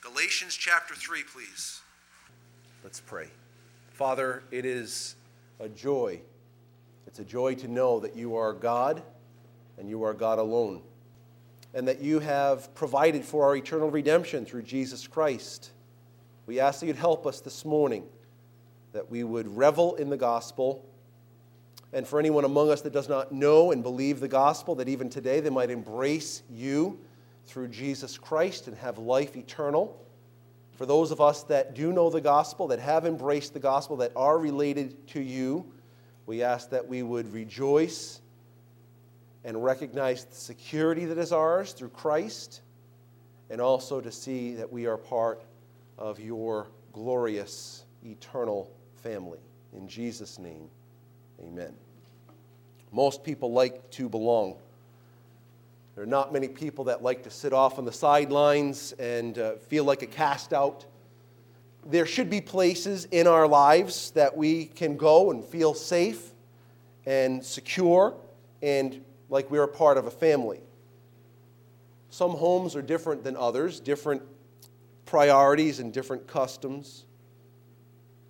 Galatians chapter 3, please. Let's pray. Father, it is a joy. It's a joy to know that you are God and you are God alone, and that you have provided for our eternal redemption through Jesus Christ. We ask that you'd help us this morning, that we would revel in the gospel. And for anyone among us that does not know and believe the gospel, that even today they might embrace you through Jesus Christ and have life eternal. For those of us that do know the gospel, that have embraced the gospel, that are related to you, we ask that we would rejoice and recognize the security that is ours through Christ, and also to see that we are part of your glorious eternal family. In Jesus' name, amen. Most people like to belong. There are not many people that like to sit off on the sidelines and uh, feel like a cast out. There should be places in our lives that we can go and feel safe and secure and like we're a part of a family. Some homes are different than others, different priorities and different customs.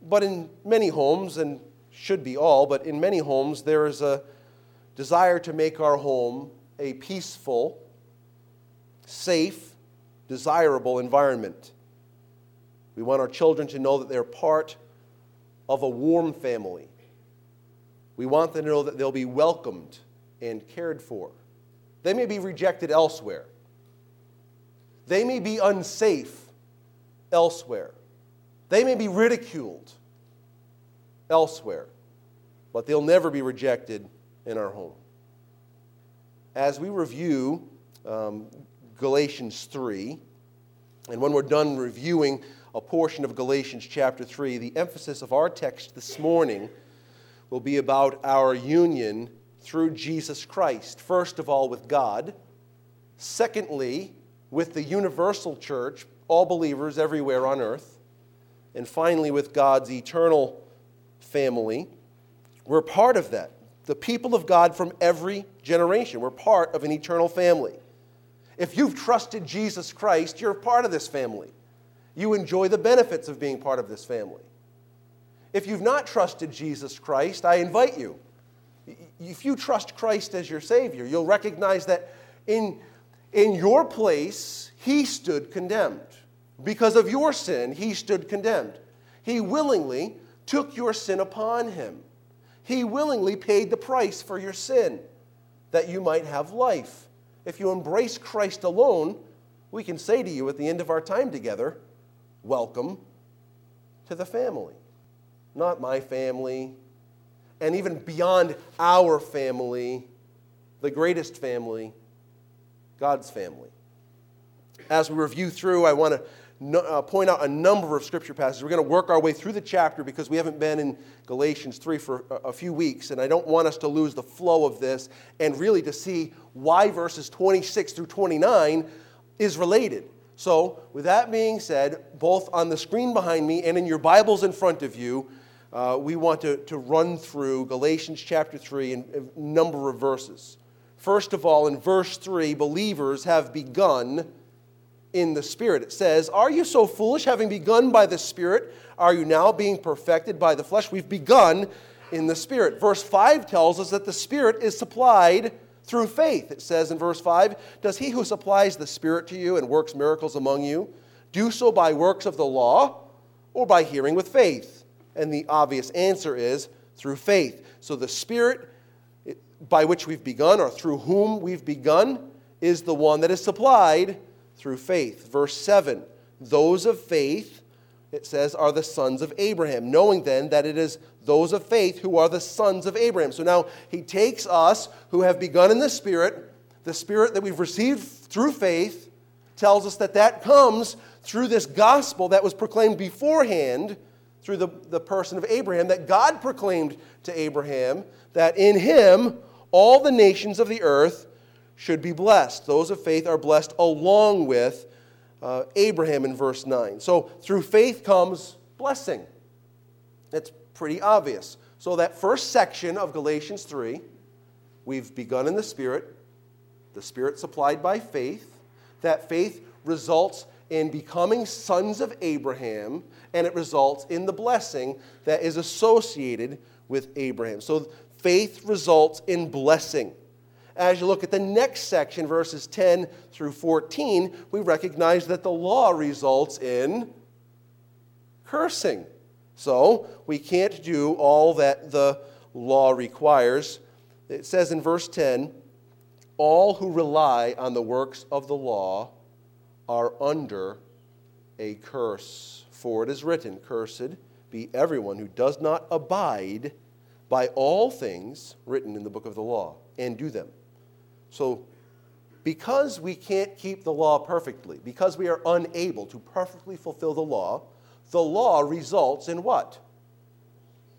But in many homes, and should be all, but in many homes, there is a desire to make our home a peaceful, safe, desirable environment. We want our children to know that they're part of a warm family. We want them to know that they'll be welcomed and cared for. They may be rejected elsewhere. They may be unsafe elsewhere. They may be ridiculed elsewhere, but they'll never be rejected in our home. As we review um, Galatians 3, and when we're done reviewing a portion of Galatians chapter 3, the emphasis of our text this morning will be about our union through Jesus Christ. First of all, with God. Secondly, with the universal church, all believers everywhere on earth. And finally, with God's eternal family. We're part of that. The people of God from every generation. We're part of an eternal family. If you've trusted Jesus Christ, you're part of this family. You enjoy the benefits of being part of this family. If you've not trusted Jesus Christ, I invite you if you trust Christ as your Savior, you'll recognize that in, in your place, He stood condemned. Because of your sin, He stood condemned. He willingly took your sin upon Him. He willingly paid the price for your sin that you might have life. If you embrace Christ alone, we can say to you at the end of our time together, Welcome to the family. Not my family, and even beyond our family, the greatest family, God's family. As we review through, I want to no, uh, point out a number of scripture passages. We're going to work our way through the chapter because we haven't been in Galatians 3 for a, a few weeks, and I don't want us to lose the flow of this and really to see why verses 26 through 29 is related. So, with that being said, both on the screen behind me and in your Bibles in front of you, uh, we want to, to run through Galatians chapter 3 and a number of verses. First of all, in verse 3, believers have begun in the Spirit. It says, Are you so foolish, having begun by the Spirit? Are you now being perfected by the flesh? We've begun in the Spirit. Verse 5 tells us that the Spirit is supplied through faith. It says in verse 5 Does he who supplies the Spirit to you and works miracles among you do so by works of the law or by hearing with faith? And the obvious answer is through faith. So the Spirit by which we've begun, or through whom we've begun, is the one that is supplied through faith. Verse 7 Those of faith, it says, are the sons of Abraham, knowing then that it is those of faith who are the sons of Abraham. So now he takes us who have begun in the Spirit, the Spirit that we've received through faith, tells us that that comes through this gospel that was proclaimed beforehand through the, the person of Abraham that God proclaimed to Abraham that in him all the nations of the earth should be blessed. Those of faith are blessed along with uh, Abraham in verse 9. So through faith comes blessing. It's pretty obvious. So, that first section of Galatians 3, we've begun in the Spirit, the Spirit supplied by faith. That faith results in becoming sons of Abraham, and it results in the blessing that is associated with Abraham. So faith results in blessing. As you look at the next section, verses 10 through 14, we recognize that the law results in cursing. So we can't do all that the law requires. It says in verse 10 all who rely on the works of the law are under a curse. For it is written, Cursed be everyone who does not abide by all things written in the book of the law and do them. So, because we can't keep the law perfectly, because we are unable to perfectly fulfill the law, the law results in what?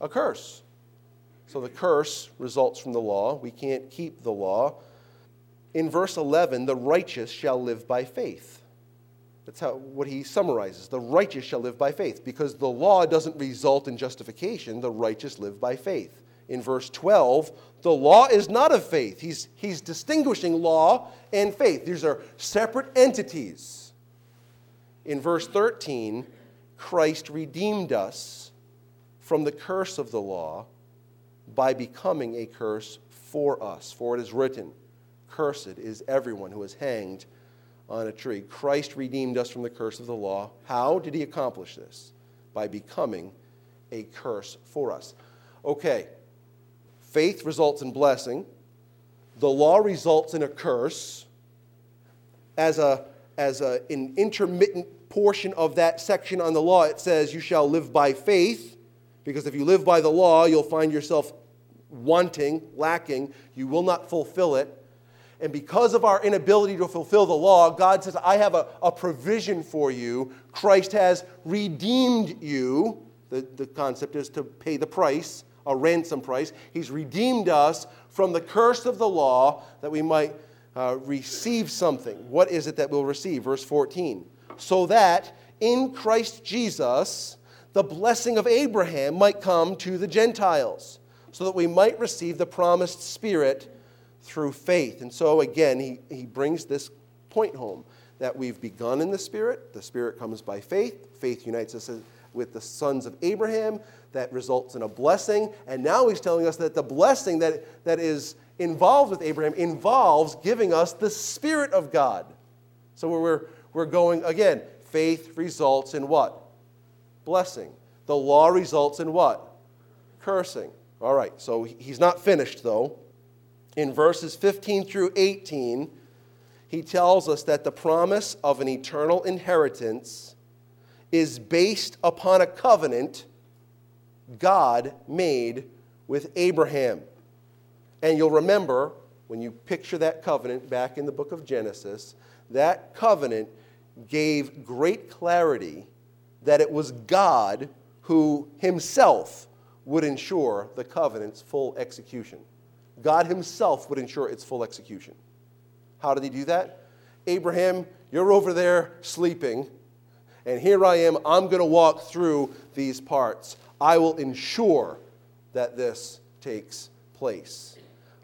A curse. So the curse results from the law. We can't keep the law. In verse 11, the righteous shall live by faith. That's how, what he summarizes. The righteous shall live by faith. Because the law doesn't result in justification, the righteous live by faith. In verse 12, the law is not of faith. He's, he's distinguishing law and faith. These are separate entities. In verse 13, Christ redeemed us from the curse of the law by becoming a curse for us. For it is written, Cursed is everyone who is hanged on a tree. Christ redeemed us from the curse of the law. How did he accomplish this? By becoming a curse for us. Okay, faith results in blessing, the law results in a curse. As, a, as a, an intermittent portion of that section on the law, it says, You shall live by faith, because if you live by the law, you'll find yourself wanting, lacking. You will not fulfill it. And because of our inability to fulfill the law, God says, I have a, a provision for you. Christ has redeemed you. The, the concept is to pay the price, a ransom price. He's redeemed us from the curse of the law that we might uh, receive something. What is it that we'll receive? Verse 14. So that in Christ Jesus, the blessing of Abraham might come to the Gentiles, so that we might receive the promised Spirit through faith. And so, again, he, he brings this point home that we've begun in the Spirit. The Spirit comes by faith. Faith unites us with the sons of Abraham. That results in a blessing. And now he's telling us that the blessing that, that is involved with Abraham involves giving us the Spirit of God. So we're, we're going, again, faith results in what? Blessing. The law results in what? Cursing. All right, so he's not finished though in verses 15 through 18, he tells us that the promise of an eternal inheritance is based upon a covenant God made with Abraham. And you'll remember when you picture that covenant back in the book of Genesis, that covenant gave great clarity that it was God who himself would ensure the covenant's full execution. God Himself would ensure its full execution. How did He do that? Abraham, you're over there sleeping, and here I am. I'm going to walk through these parts. I will ensure that this takes place.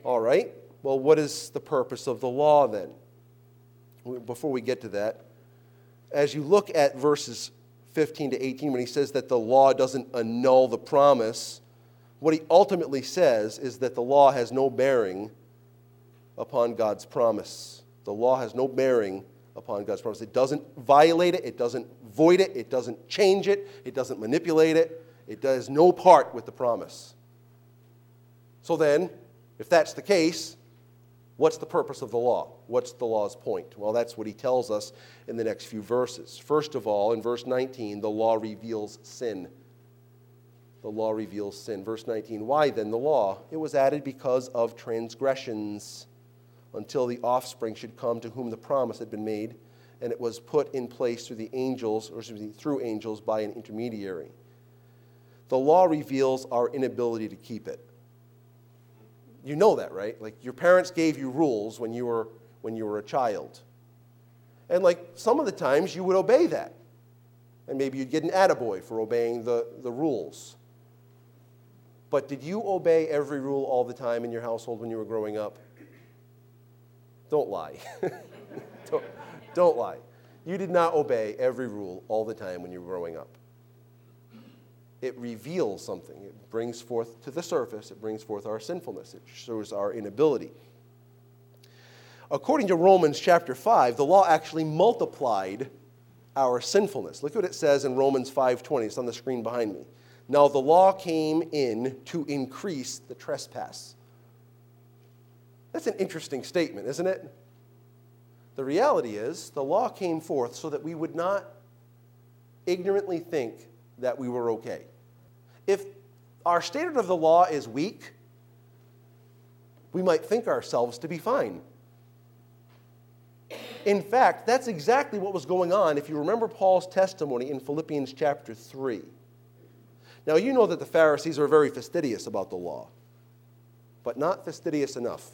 All right? Well, what is the purpose of the law then? Before we get to that, as you look at verses 15 to 18, when he says that the law doesn't annul the promise, what he ultimately says is that the law has no bearing upon God's promise. The law has no bearing upon God's promise. It doesn't violate it, it doesn't void it, it doesn't change it, it doesn't manipulate it, it does no part with the promise. So then, if that's the case, what's the purpose of the law? What's the law's point? Well, that's what he tells us in the next few verses. First of all, in verse 19, the law reveals sin the law reveals sin. Verse 19 Why then the law? It was added because of transgressions, until the offspring should come to whom the promise had been made, and it was put in place through the angels, or through angels by an intermediary. The law reveals our inability to keep it. You know that, right? Like your parents gave you rules when you were when you were a child. And like some of the times you would obey that. And maybe you'd get an attaboy for obeying the, the rules. But did you obey every rule all the time in your household when you were growing up? Don't lie. don't, lie. You did not obey every rule all the time when you were growing up. It reveals something. It brings forth to the surface, it brings forth our sinfulness, it shows our inability. According to Romans chapter 5, the law actually multiplied our sinfulness. Look what it says in Romans 5:20. It's on the screen behind me. Now the law came in to increase the trespass. That's an interesting statement, isn't it? The reality is, the law came forth so that we would not ignorantly think that we were okay. If our standard of the law is weak, we might think ourselves to be fine. In fact, that's exactly what was going on if you remember Paul's testimony in Philippians chapter 3. Now, you know that the Pharisees are very fastidious about the law, but not fastidious enough.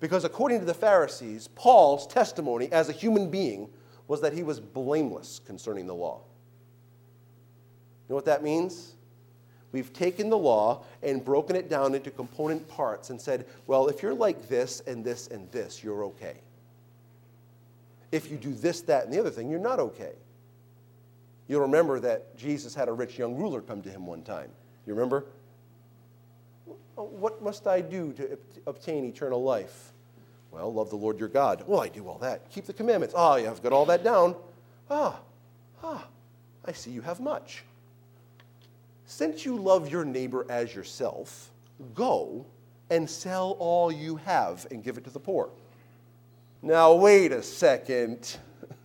Because according to the Pharisees, Paul's testimony as a human being was that he was blameless concerning the law. You know what that means? We've taken the law and broken it down into component parts and said, well, if you're like this and this and this, you're okay. If you do this, that, and the other thing, you're not okay. You'll remember that Jesus had a rich young ruler come to him one time. You remember? What must I do to obtain eternal life? Well, love the Lord your God. Well, I do all that. Keep the commandments. Ah, oh, you have got all that down. Ah, ah, I see you have much. Since you love your neighbor as yourself, go and sell all you have and give it to the poor. Now, wait a second.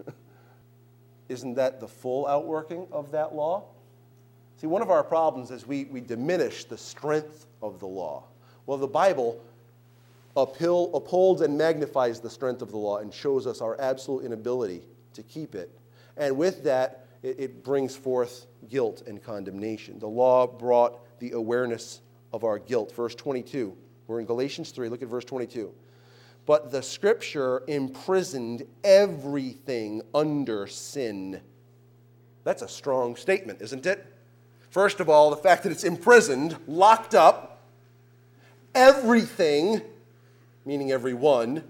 Isn't that the full outworking of that law? See, one of our problems is we, we diminish the strength of the law. Well, the Bible uphill, upholds and magnifies the strength of the law and shows us our absolute inability to keep it. And with that, it, it brings forth guilt and condemnation. The law brought the awareness of our guilt. Verse 22. We're in Galatians 3. Look at verse 22. But the scripture imprisoned everything under sin. That's a strong statement, isn't it? First of all, the fact that it's imprisoned, locked up, everything, meaning everyone,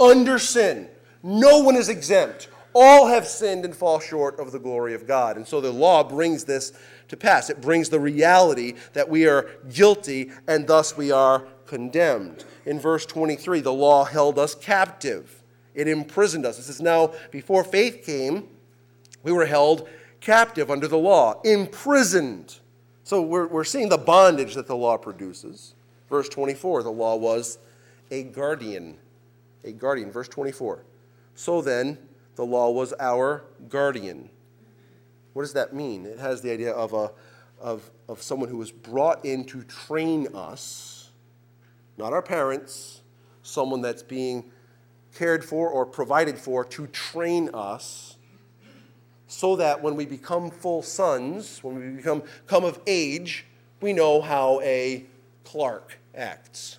under sin. No one is exempt. All have sinned and fall short of the glory of God. And so the law brings this to pass. It brings the reality that we are guilty and thus we are condemned. In verse 23, the law held us captive, it imprisoned us. It says, Now, before faith came, we were held captive under the law, imprisoned. So we're, we're seeing the bondage that the law produces. Verse 24, the law was a guardian. A guardian. Verse 24. So then, the law was our guardian. What does that mean? It has the idea of, a, of, of someone who was brought in to train us, not our parents, someone that's being cared for or provided for to train us so that when we become full sons, when we become come of age, we know how a Clark acts.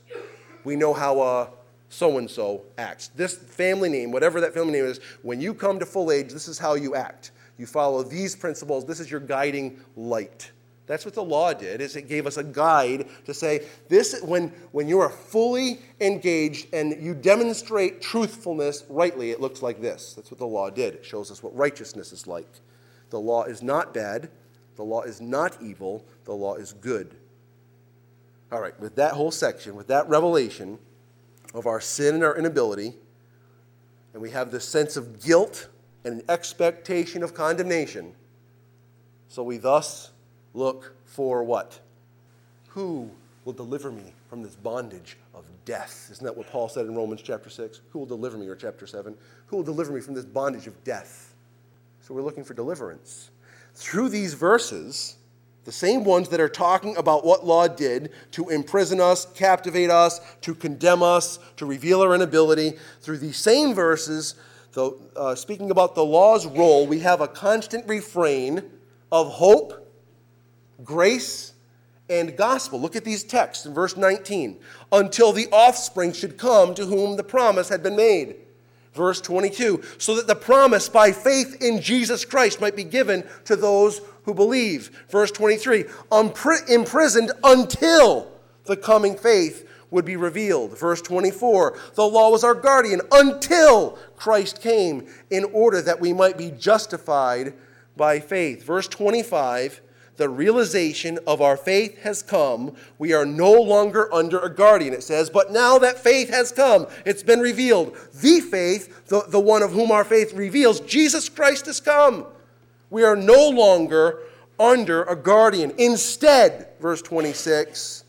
We know how so and so acts. This family name, whatever that family name is, when you come to full age, this is how you act. You follow these principles. This is your guiding light. That's what the law did, is it gave us a guide to say, this when, when you are fully engaged and you demonstrate truthfulness rightly, it looks like this. That's what the law did. It shows us what righteousness is like. The law is not bad. The law is not evil. The law is good. All right, with that whole section, with that revelation of our sin and our inability, and we have this sense of guilt and an expectation of condemnation. So we thus look for what? Who will deliver me from this bondage of death? Isn't that what Paul said in Romans chapter 6? Who will deliver me, or chapter 7? Who will deliver me from this bondage of death? So we're looking for deliverance. Through these verses, the same ones that are talking about what law did to imprison us, captivate us, to condemn us, to reveal our inability, through these same verses, though, uh, speaking about the law's role, we have a constant refrain of hope grace, and gospel. Look at these texts in verse 19. Until the offspring should come to whom the promise had been made. Verse 22. So that the promise by faith in Jesus Christ might be given to those who believe. Verse 23. Imprisoned until the coming faith would be revealed. Verse 24 The law was our guardian until Christ came in order that we might be justified by faith. Verse 25 the realization of our faith has come. We are no longer under a guardian, it says, but now that faith has come, it's been revealed. The faith, the, the one of whom our faith reveals, Jesus Christ has come. We are no longer under a guardian. Instead, verse 26,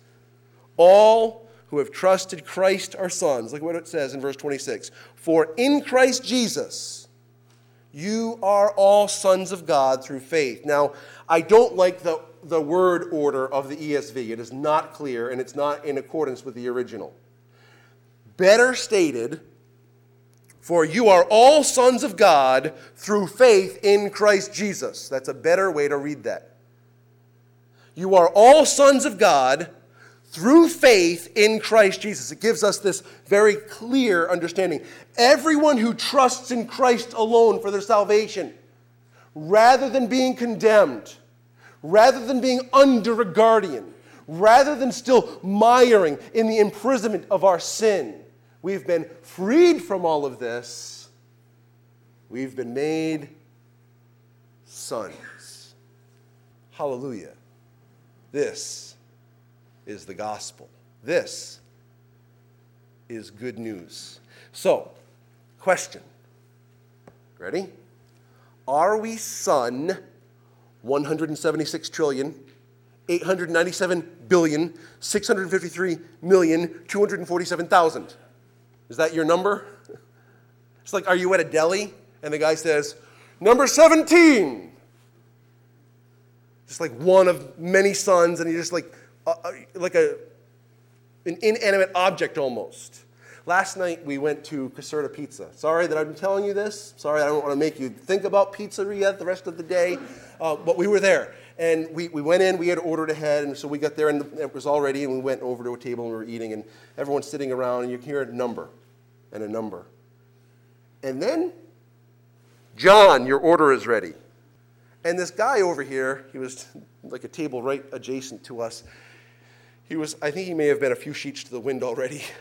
all who have trusted Christ are sons. Look at what it says in verse 26. For in Christ Jesus, you are all sons of God through faith. Now, I don't like the, the word order of the ESV. It is not clear and it's not in accordance with the original. Better stated, for you are all sons of God through faith in Christ Jesus. That's a better way to read that. You are all sons of God through faith in Christ Jesus. It gives us this very clear understanding. Everyone who trusts in Christ alone for their salvation, rather than being condemned, rather than being under a guardian, rather than still miring in the imprisonment of our sin. We've been freed from all of this. We've been made sons. Hallelujah. This is the gospel. This is good news. So, question. Ready? Are we son 176 trillion, 897 billion, 653 million, 247,000. Is that your number? It's like, are you at a deli? And the guy says, number 17. Just like one of many sons, and you're just like, uh, uh, like a, an inanimate object almost. Last night we went to Caserta Pizza. Sorry that I'm telling you this. Sorry, I don't want to make you think about pizzeria the rest of the day. Uh, but we were there. And we, we went in, we had ordered ahead, and so we got there and it was all ready, and we went over to a table and we were eating, and everyone's sitting around, and you can hear a number and a number. And then, John, your order is ready. And this guy over here, he was like a table right adjacent to us. He was, I think he may have been a few sheets to the wind already.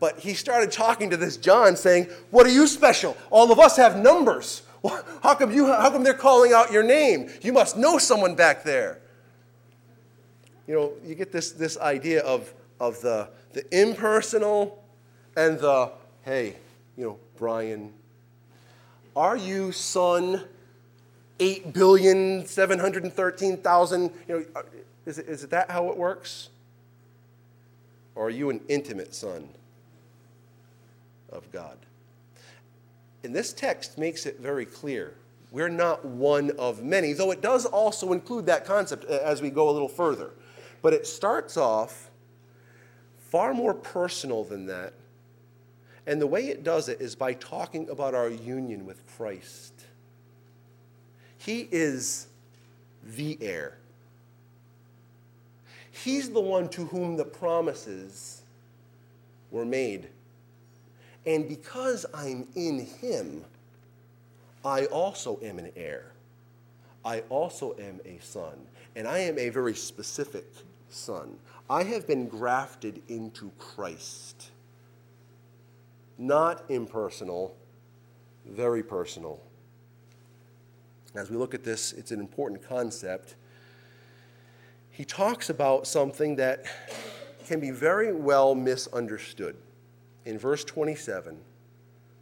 But he started talking to this John saying, What are you special? All of us have numbers. How come, you, how come they're calling out your name? You must know someone back there. You know, you get this, this idea of, of the, the impersonal and the, hey, you know, Brian, are you son 8,713,000? You know, uh, is it, is it that how it works? Or are you an intimate son of God? And this text makes it very clear. We're not one of many, though it does also include that concept as we go a little further. But it starts off far more personal than that. And the way it does it is by talking about our union with Christ. He is the heir. He's the one to whom the promises were made. And because I'm in him, I also am an heir. I also am a son. And I am a very specific son. I have been grafted into Christ. Not impersonal, very personal. As we look at this, it's an important concept. He talks about something that can be very well misunderstood in verse 27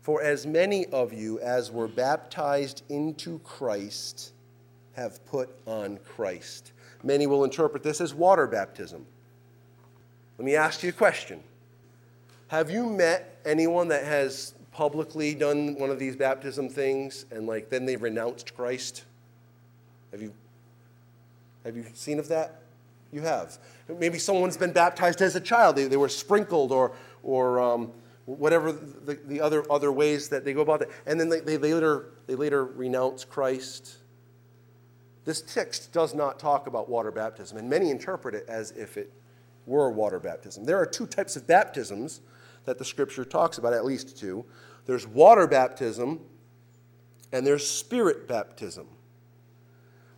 For as many of you as were baptized into Christ have put on Christ. Many will interpret this as water baptism. Let me ask you a question Have you met anyone that has publicly done one of these baptism things and like then they renounced Christ? Have you have you seen of that? You have. Maybe someone's been baptized as a child. They, they were sprinkled or or um, whatever the, the other, other ways that they go about it. And then they, they, later, they later renounce Christ. This text does not talk about water baptism, and many interpret it as if it were water baptism. There are two types of baptisms that the scripture talks about, at least two. There's water baptism, and there's spirit baptism.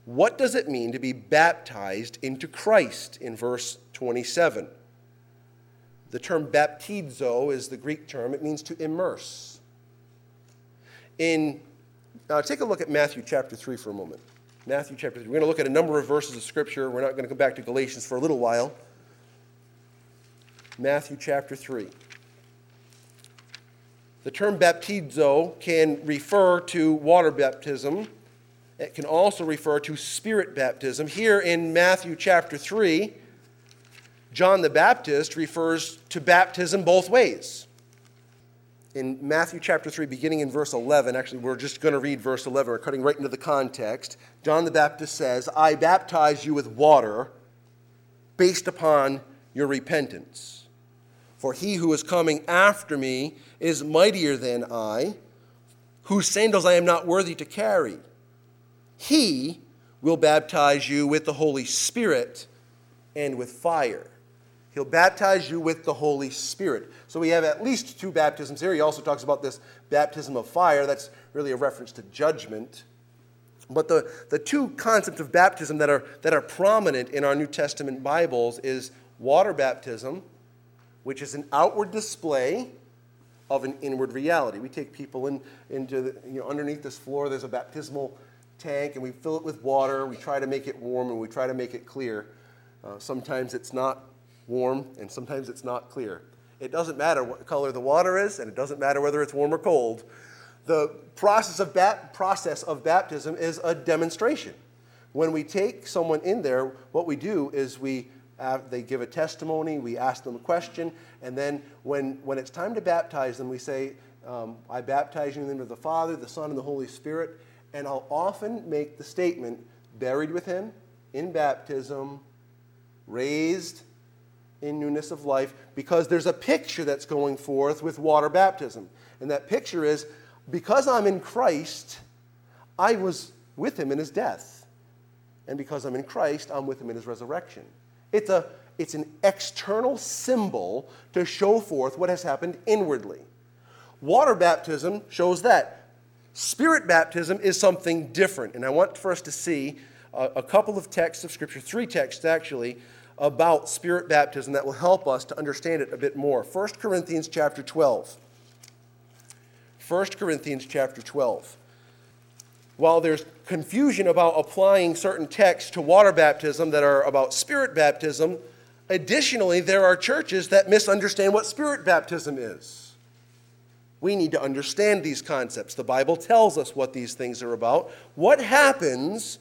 What does it mean to be baptized into Christ in verse 27? The term baptizo is the Greek term, it means to immerse. In, uh, take a look at Matthew chapter 3 for a moment. Matthew chapter 3. We're going to look at a number of verses of Scripture. We're not going to come back to Galatians for a little while. Matthew chapter 3. The term baptizo can refer to water baptism. It can also refer to spirit baptism. Here in Matthew chapter 3, John the Baptist refers to baptism both ways. In Matthew chapter 3, beginning in verse 11, actually, we're just going to read verse 11. We're cutting right into the context. John the Baptist says, I baptize you with water based upon your repentance. For he who is coming after me is mightier than I, whose sandals I am not worthy to carry. He will baptize you with the Holy Spirit and with fire. He'll baptize you with the Holy Spirit. So we have at least two baptisms here. He also talks about this baptism of fire. That's really a reference to judgment. But the, the two concepts of baptism that are, that are prominent in our New Testament Bibles is water baptism, which is an outward display of an inward reality. We take people in, into the, you know, underneath this floor, there's a baptismal tank, and we fill it with water. We try to make it warm and we try to make it clear. Uh, sometimes it's not warm and sometimes it's not clear. It doesn't matter what color the water is, and it doesn't matter whether it's warm or cold. The process of, bat- process of baptism is a demonstration. When we take someone in there, what we do is we they give a testimony, we ask them a question, and then when, when it's time to baptize them, we say, um, I baptize you in the name of the Father, the Son, and the Holy Spirit. And I'll often make the statement, buried with him in baptism, raised in newness of life, because there's a picture that's going forth with water baptism. And that picture is because I'm in Christ, I was with him in his death. And because I'm in Christ, I'm with him in his resurrection. It's, a, it's an external symbol to show forth what has happened inwardly. Water baptism shows that. Spirit baptism is something different. And I want for us to see a, a couple of texts of Scripture, three texts actually, about spirit baptism that will help us to understand it a bit more. 1 Corinthians chapter 12. 1 Corinthians chapter 12 while there's confusion about applying certain texts to water baptism that are about spirit baptism, additionally, there are churches that misunderstand what spirit baptism is. We need to understand these concepts. The Bible tells us what these things are about. What happens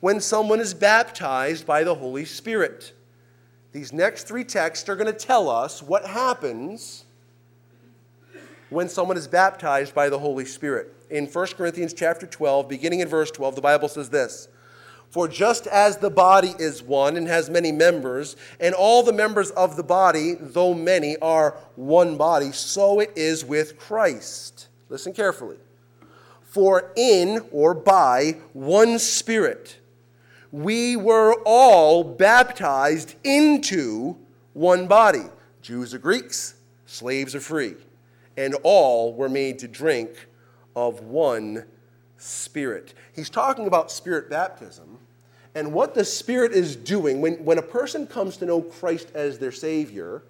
when someone is baptized by the Holy Spirit? These next three texts are going to tell us what happens when someone is baptized by the Holy Spirit. In 1 Corinthians chapter 12, beginning in verse 12, the Bible says this For just as the body is one and has many members, and all the members of the body, though many, are one body, so it is with Christ. Listen carefully. For in or by one Spirit, we were all baptized into one body Jews or Greeks, slaves or free and all were made to drink of one spirit. He's talking about spirit baptism and what the Spirit is doing. When, when a person comes to know Christ as their Savior,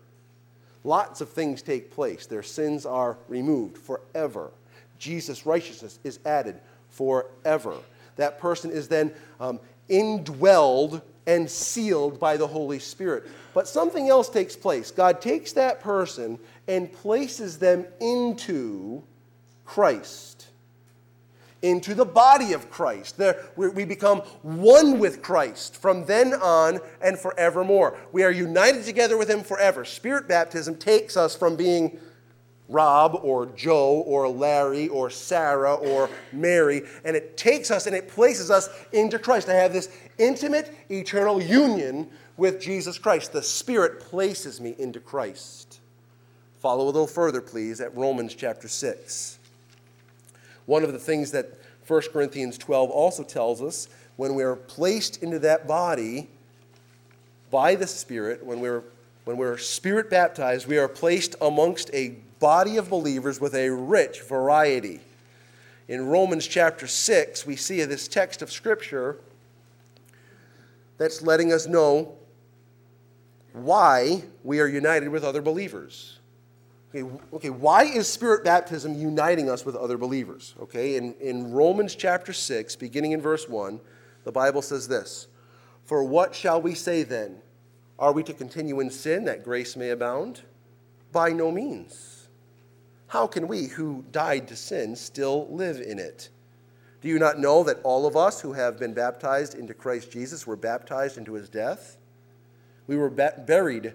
lots of things take place. Their sins are removed forever, Jesus' righteousness is added forever. That person is then um, indwelled and sealed by the Holy Spirit. But something else takes place. God takes that person and places them into Christ, into the body of Christ. There, we become one with Christ from then on and forevermore. We are united together with Him forever. Spirit baptism takes us from being Rob or Joe or Larry or Sarah or Mary, and it takes us and it places us into Christ. I have this intimate, eternal union with Jesus Christ. The Spirit places me into Christ. Follow a little further, please, at Romans chapter 6. One of the things that 1 Corinthians 12 also tells us when we are placed into that body by the Spirit, when we're, when we're spirit baptized, we are placed amongst a body of believers with a rich variety. In Romans chapter 6, we see this text of Scripture that's letting us know why we are united with other believers. Okay, okay, why is spirit baptism uniting us with other believers? Okay, in, in Romans chapter 6, beginning in verse 1, the Bible says this For what shall we say then? Are we to continue in sin that grace may abound? By no means. How can we who died to sin still live in it? Do you not know that all of us who have been baptized into Christ Jesus were baptized into his death? We were buried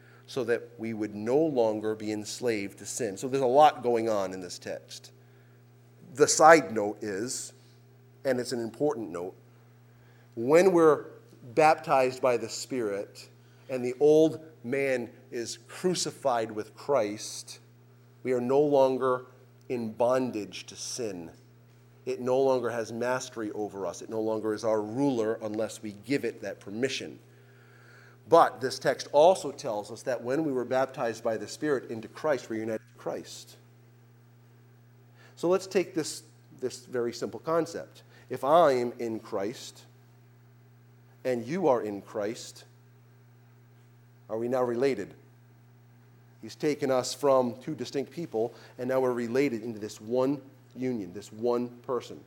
so that we would no longer be enslaved to sin. So there's a lot going on in this text. The side note is, and it's an important note, when we're baptized by the Spirit and the old man is crucified with Christ, we are no longer in bondage to sin. It no longer has mastery over us. It no longer is our ruler unless we give it that permission. But this text also tells us that when we were baptized by the Spirit into Christ, we're united to Christ. So let's take this, this very simple concept. If I'm in Christ and you are in Christ, are we now related? He's taken us from two distinct people, and now we're related into this one union, this one person.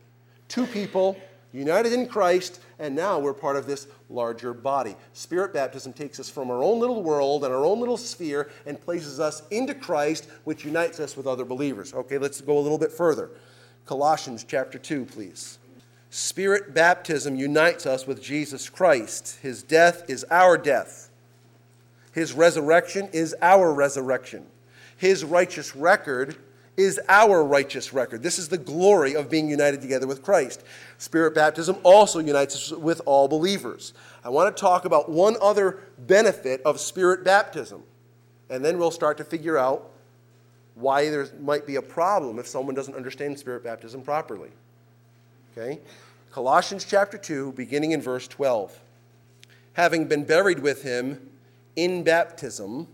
Two people united in Christ, and now we're part of this larger body. Spirit baptism takes us from our own little world and our own little sphere and places us into Christ, which unites us with other believers. Okay, let's go a little bit further. Colossians chapter 2, please. Spirit baptism unites us with Jesus Christ. His death is our death. His resurrection is our resurrection. His righteous record is our righteous record. This is the glory of being united together with Christ. Spirit baptism also unites us with all believers. I want to talk about one other benefit of spirit baptism, and then we'll start to figure out why there might be a problem if someone doesn't understand spirit baptism properly. Okay? Colossians chapter 2, beginning in verse 12. Having been buried with him in baptism,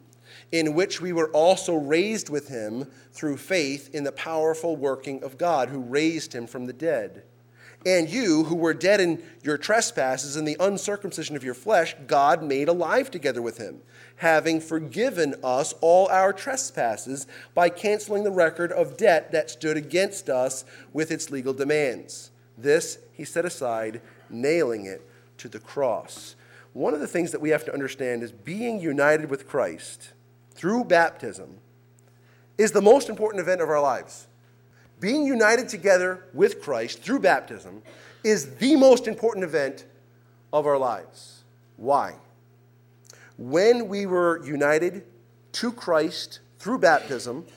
in which we were also raised with him through faith in the powerful working of God who raised him from the dead. And you, who were dead in your trespasses and the uncircumcision of your flesh, God made alive together with him, having forgiven us all our trespasses by canceling the record of debt that stood against us with its legal demands. This he set aside, nailing it to the cross. One of the things that we have to understand is being united with Christ through baptism is the most important event of our lives. Being united together with Christ through baptism is the most important event of our lives. Why? When we were united to Christ through baptism,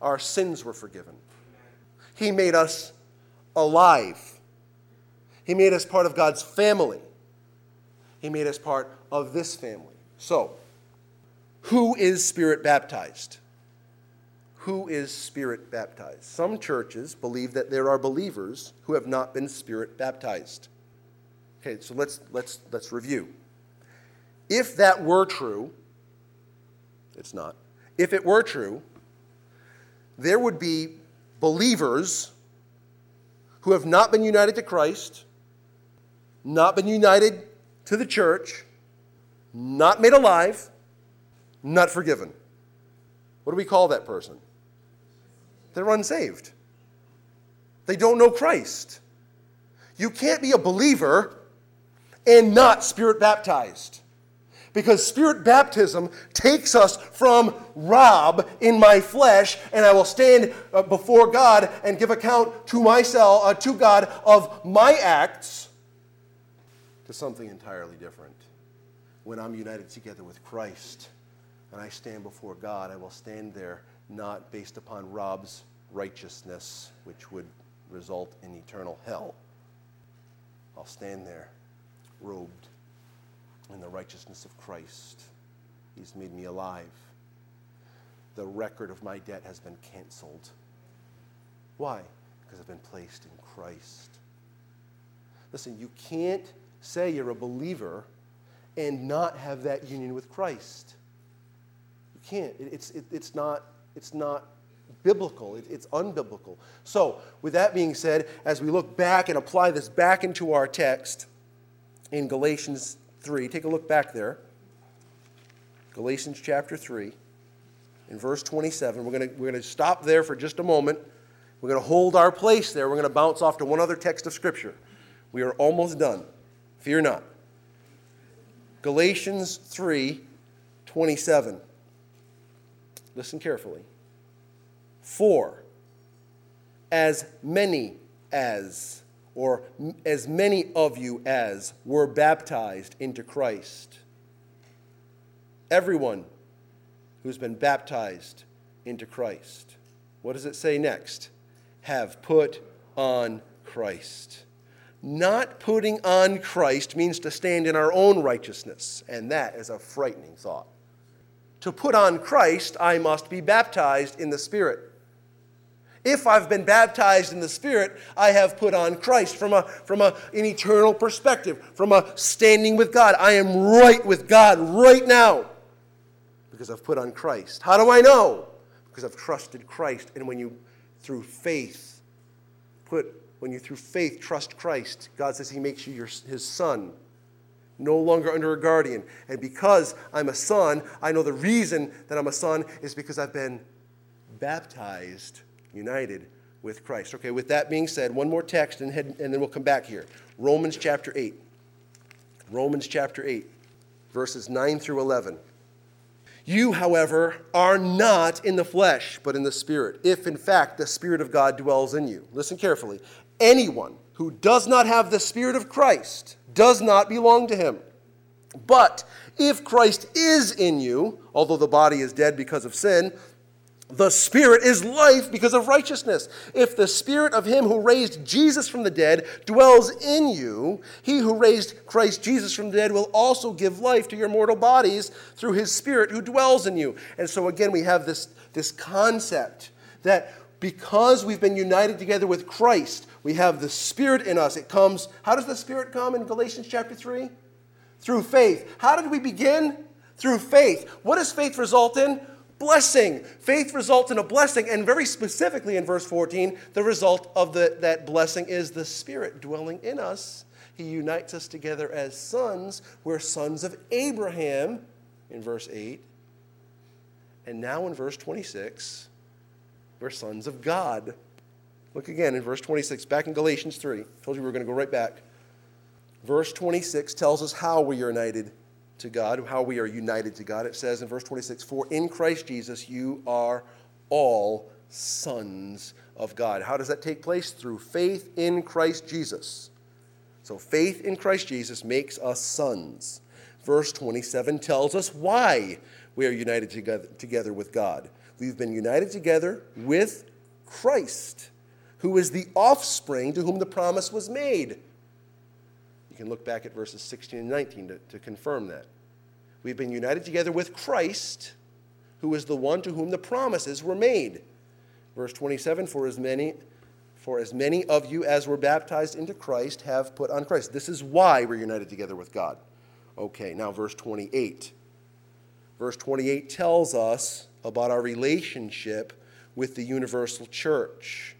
our sins were forgiven. He made us alive. He made us part of God's family. He made us part of this family. So, who is spirit baptized? Who is spirit baptized? Some churches believe that there are believers who have not been spirit baptized. Okay, so let's, let's, let's review. If that were true, it's not. If it were true, there would be believers who have not been united to Christ, not been united to the church, not made alive, not forgiven. What do we call that person? They're unsaved. They don't know Christ. You can't be a believer and not spirit baptized. Because spirit baptism takes us from Rob in my flesh, and I will stand uh, before God and give account to myself, uh, to God, of my acts, to something entirely different. When I'm united together with Christ and I stand before God, I will stand there not based upon Rob's righteousness, which would result in eternal hell. I'll stand there robed in the righteousness of Christ. He's made me alive. the record of my debt has been canceled. Why? Because I've been placed in Christ. Listen, you can't say you're a believer and not have that union with Christ. Can't. It's, it, it's, not, it's not biblical, it, it's unbiblical. So, with that being said, as we look back and apply this back into our text in Galatians 3, take a look back there. Galatians chapter 3, in verse 27. We're going we're going to stop there for just a moment. We're going to hold our place there. We're going to bounce off to one other text of Scripture. We are almost done. Fear not. Galatians 3 27. Listen carefully. For as many as, or as many of you as, were baptized into Christ, everyone who's been baptized into Christ, what does it say next? Have put on Christ. Not putting on Christ means to stand in our own righteousness, and that is a frightening thought. To put on Christ, I must be baptized in the Spirit. If I've been baptized in the Spirit, I have put on Christ from, a, from a, an eternal perspective, from a standing with God. I am right with God right now because I've put on Christ. How do I know? Because I've trusted Christ. And when you, through faith, put when you through faith trust Christ, God says He makes you your, His son, no longer under a guardian. And because I'm a son, I know the reason that I'm a son is because I've been baptized, united with Christ. Okay, with that being said, one more text and, head, and then we'll come back here. Romans chapter 8. Romans chapter 8, verses 9 through 11. You, however, are not in the flesh, but in the Spirit, if in fact the Spirit of God dwells in you. Listen carefully. Anyone who does not have the Spirit of Christ does not belong to him. But if Christ is in you, although the body is dead because of sin, the Spirit is life because of righteousness. If the Spirit of Him who raised Jesus from the dead dwells in you, He who raised Christ Jesus from the dead will also give life to your mortal bodies through His Spirit who dwells in you. And so, again, we have this, this concept that because we've been united together with Christ, we have the Spirit in us. It comes, how does the Spirit come in Galatians chapter 3? Through faith. How did we begin? Through faith. What does faith result in? Blessing. Faith results in a blessing, and very specifically in verse 14, the result of the, that blessing is the Spirit dwelling in us. He unites us together as sons. We're sons of Abraham in verse 8. And now in verse 26, we're sons of God. Look again in verse 26, back in Galatians 3. I told you we were going to go right back. Verse 26 tells us how we are united to God, how we are united to God. It says in verse 26, For in Christ Jesus you are all sons of God. How does that take place? Through faith in Christ Jesus. So faith in Christ Jesus makes us sons. Verse 27 tells us why we are united together, together with God. We've been united together with Christ who is the offspring to whom the promise was made. You can look back at verses 16 and 19 to, to confirm that. We've been united together with Christ, who is the one to whom the promises were made. Verse 27 For as many. For as many of you as were baptized into Christ have put on Christ. This is why we're united together with God. Okay, now verse 28. Verse 28 tells us about our relationship with the universal church.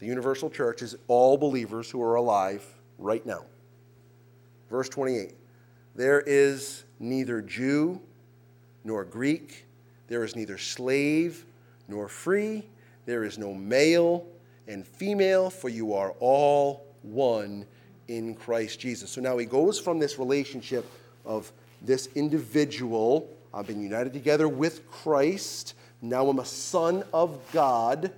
The universal church is all believers who are alive right now. Verse 28 There is neither Jew nor Greek, there is neither slave nor free, there is no male and female, for you are all one in Christ Jesus. So now he goes from this relationship of this individual, I've been united together with Christ, now I'm a son of God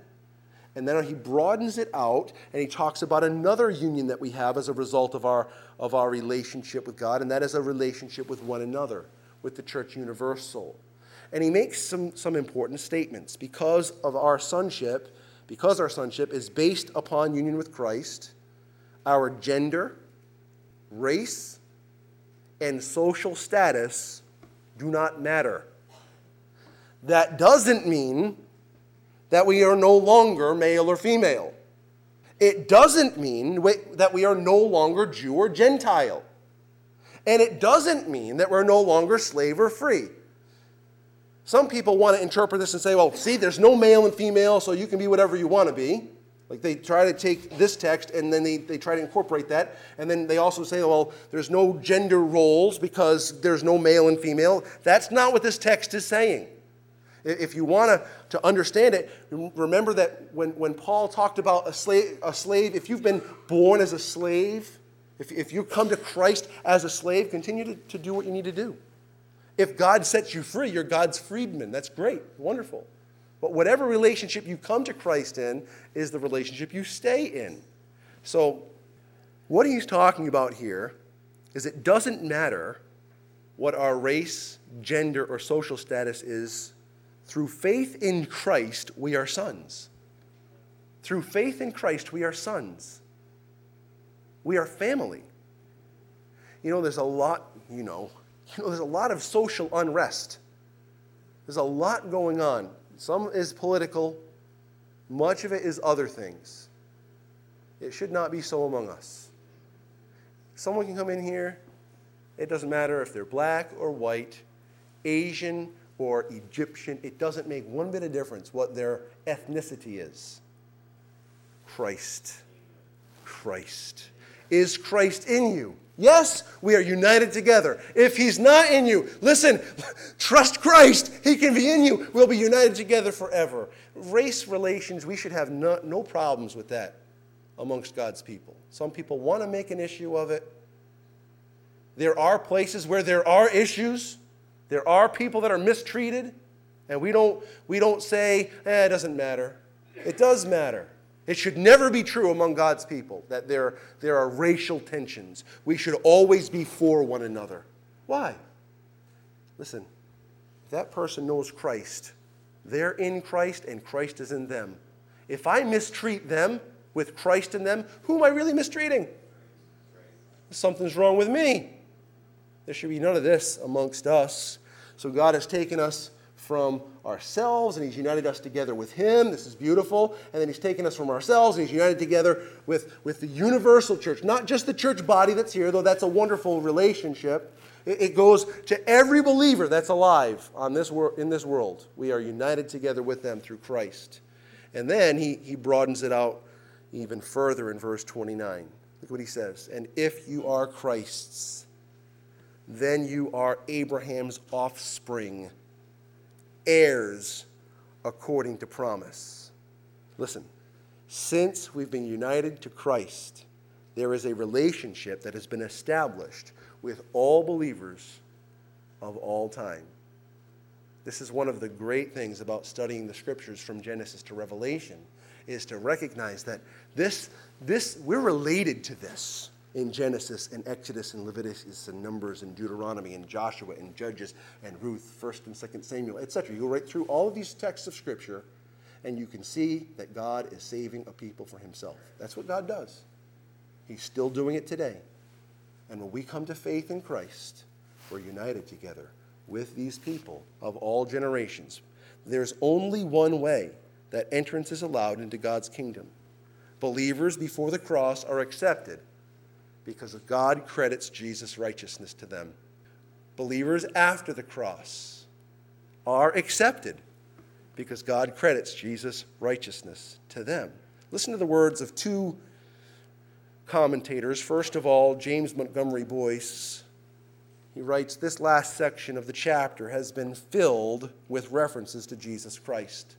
and then he broadens it out and he talks about another union that we have as a result of our, of our relationship with God, and that is a relationship with one another, with the church universal. And he makes some, some important statements. Because of our sonship, because our sonship is based upon union with Christ, our gender, race, and social status do not matter. That doesn't mean that we are no longer male or female. It doesn't mean that we are no longer Jew or Gentile. And it doesn't mean that we're no longer slave or free. Some people want to interpret this and say, well, see, there's no male and female, so you can be whatever you want to be. Like they try to take this text and then they, they try to incorporate that. And then they also say, well, there's no gender roles because there's no male and female. That's not what this text is saying. If you want to, to understand it, remember that when, when Paul talked about a slave, a slave, if you've been born as a slave, if, if you come to Christ as a slave, continue to, to do what you need to do. If God sets you free, you're God's freedman. That's great, wonderful. But whatever relationship you come to Christ in is the relationship you stay in. So, what he's talking about here is it doesn't matter what our race, gender, or social status is. Through faith in Christ, we are sons. Through faith in Christ, we are sons. We are family. You know, there's a lot, you know, you know, there's a lot of social unrest. There's a lot going on. Some is political, much of it is other things. It should not be so among us. Someone can come in here, it doesn't matter if they're black or white, Asian or Egyptian, it doesn't make one bit of difference what their ethnicity is. Christ. Christ. Is Christ in you? Yes, we are united together. If he's not in you, listen, trust Christ. He can be in you. We'll be united together forever. Race relations, we should have no, no problems with that amongst God's people. Some people want to make an issue of it. There are places where there are issues. There are people that are mistreated, and we don't, we don't say, eh, it doesn't matter. It does matter. It should never be true among God's people that there, there are racial tensions. We should always be for one another. Why? Listen, if that person knows Christ, they're in Christ and Christ is in them. If I mistreat them with Christ in them, who am I really mistreating? Something's wrong with me. There should be none of this amongst us. So God has taken us from ourselves and he's united us together with him. This is beautiful. And then he's taken us from ourselves and he's united together with, with the universal church, not just the church body that's here, though that's a wonderful relationship. It, it goes to every believer that's alive on this wor- in this world. We are united together with them through Christ. And then he, he broadens it out even further in verse 29. Look what he says. And if you are Christ's, then you are Abraham's offspring heirs according to promise. Listen, since we've been united to Christ, there is a relationship that has been established with all believers of all time. This is one of the great things about studying the scriptures from Genesis to Revelation is to recognize that this, this we're related to this in Genesis and Exodus and Leviticus and Numbers and Deuteronomy and Joshua and Judges and Ruth, 1st and 2nd Samuel, etc. You go right through all of these texts of Scripture and you can see that God is saving a people for himself. That's what God does. He's still doing it today. And when we come to faith in Christ, we're united together with these people of all generations. There's only one way that entrance is allowed into God's kingdom. Believers before the cross are accepted because God credits Jesus' righteousness to them. Believers after the cross are accepted because God credits Jesus' righteousness to them. Listen to the words of two commentators. First of all, James Montgomery Boice. He writes This last section of the chapter has been filled with references to Jesus Christ.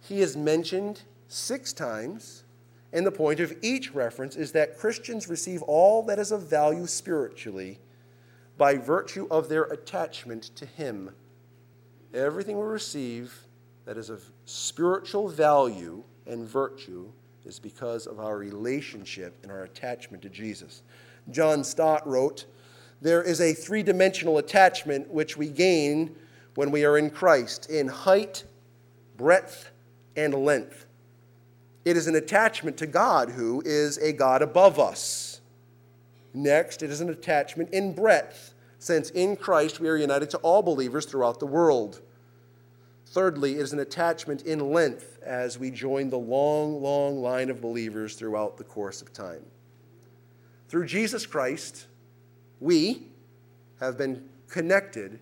He is mentioned six times and the point of each reference is that Christians receive all that is of value spiritually by virtue of their attachment to Him. Everything we receive that is of spiritual value and virtue is because of our relationship and our attachment to Jesus. John Stott wrote, There is a three dimensional attachment which we gain when we are in Christ in height, breadth, and length. It is an attachment to God, who is a God above us. Next, it is an attachment in breadth, since in Christ we are united to all believers throughout the world. Thirdly, it is an attachment in length as we join the long, long line of believers throughout the course of time. Through Jesus Christ, we have been connected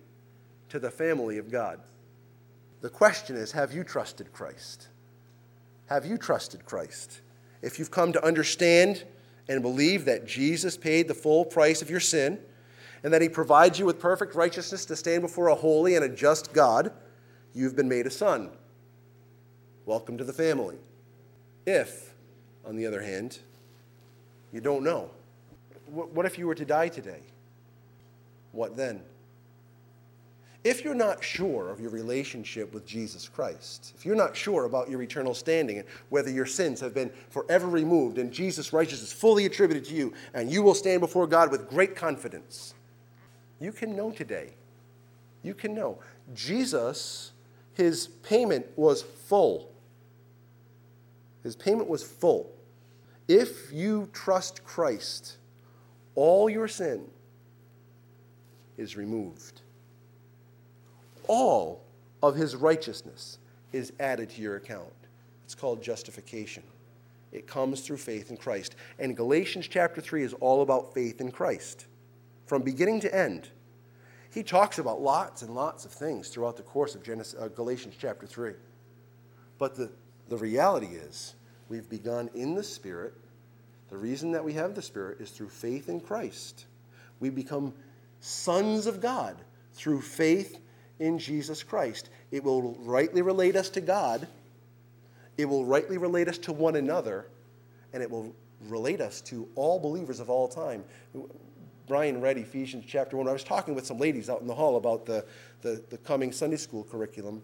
to the family of God. The question is have you trusted Christ? Have you trusted Christ? If you've come to understand and believe that Jesus paid the full price of your sin and that he provides you with perfect righteousness to stand before a holy and a just God, you've been made a son. Welcome to the family. If, on the other hand, you don't know, what if you were to die today? What then? If you're not sure of your relationship with Jesus Christ, if you're not sure about your eternal standing and whether your sins have been forever removed and Jesus' righteousness fully attributed to you, and you will stand before God with great confidence, you can know today. You can know. Jesus, his payment was full. His payment was full. If you trust Christ, all your sin is removed all of his righteousness is added to your account. It's called justification. It comes through faith in Christ. And Galatians chapter 3 is all about faith in Christ from beginning to end. He talks about lots and lots of things throughout the course of Genesis, uh, Galatians chapter 3. But the, the reality is, we've begun in the Spirit. The reason that we have the Spirit is through faith in Christ. We become sons of God through faith in Jesus Christ. It will rightly relate us to God, it will rightly relate us to one another, and it will relate us to all believers of all time. Brian read Ephesians chapter 1. I was talking with some ladies out in the hall about the, the, the coming Sunday school curriculum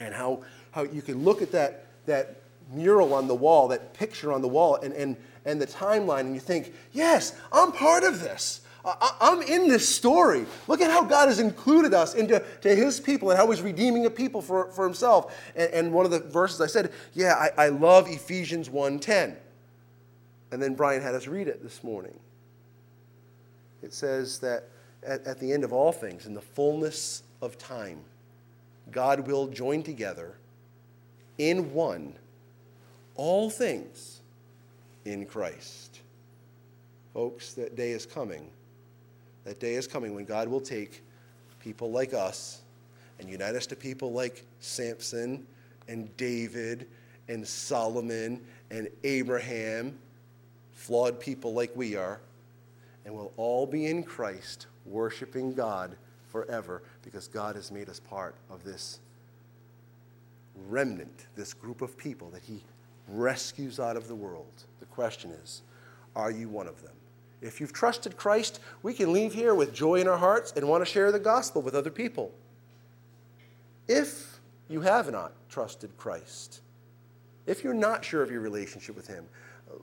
and how, how you can look at that, that mural on the wall, that picture on the wall, and, and, and the timeline, and you think, yes, I'm part of this. I'm in this story. Look at how God has included us into to his people and how he's redeeming a people for, for himself. And, and one of the verses I said, yeah, I, I love Ephesians 1.10. And then Brian had us read it this morning. It says that at, at the end of all things, in the fullness of time, God will join together in one all things in Christ. Folks, that day is coming that day is coming when God will take people like us and unite us to people like Samson and David and Solomon and Abraham, flawed people like we are, and we'll all be in Christ worshiping God forever because God has made us part of this remnant, this group of people that He rescues out of the world. The question is, are you one of them? If you've trusted Christ, we can leave here with joy in our hearts and want to share the gospel with other people. If you have not trusted Christ, if you're not sure of your relationship with Him,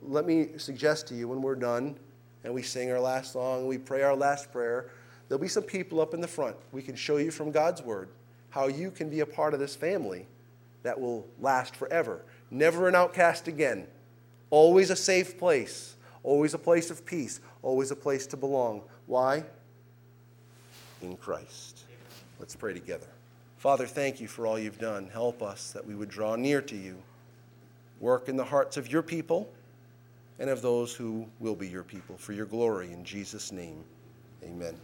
let me suggest to you when we're done and we sing our last song, we pray our last prayer, there'll be some people up in the front. We can show you from God's Word how you can be a part of this family that will last forever. Never an outcast again, always a safe place always a place of peace, always a place to belong. Why? In Christ. Let's pray together. Father, thank you for all you've done. Help us that we would draw near to you. Work in the hearts of your people and of those who will be your people for your glory. In Jesus' name, amen.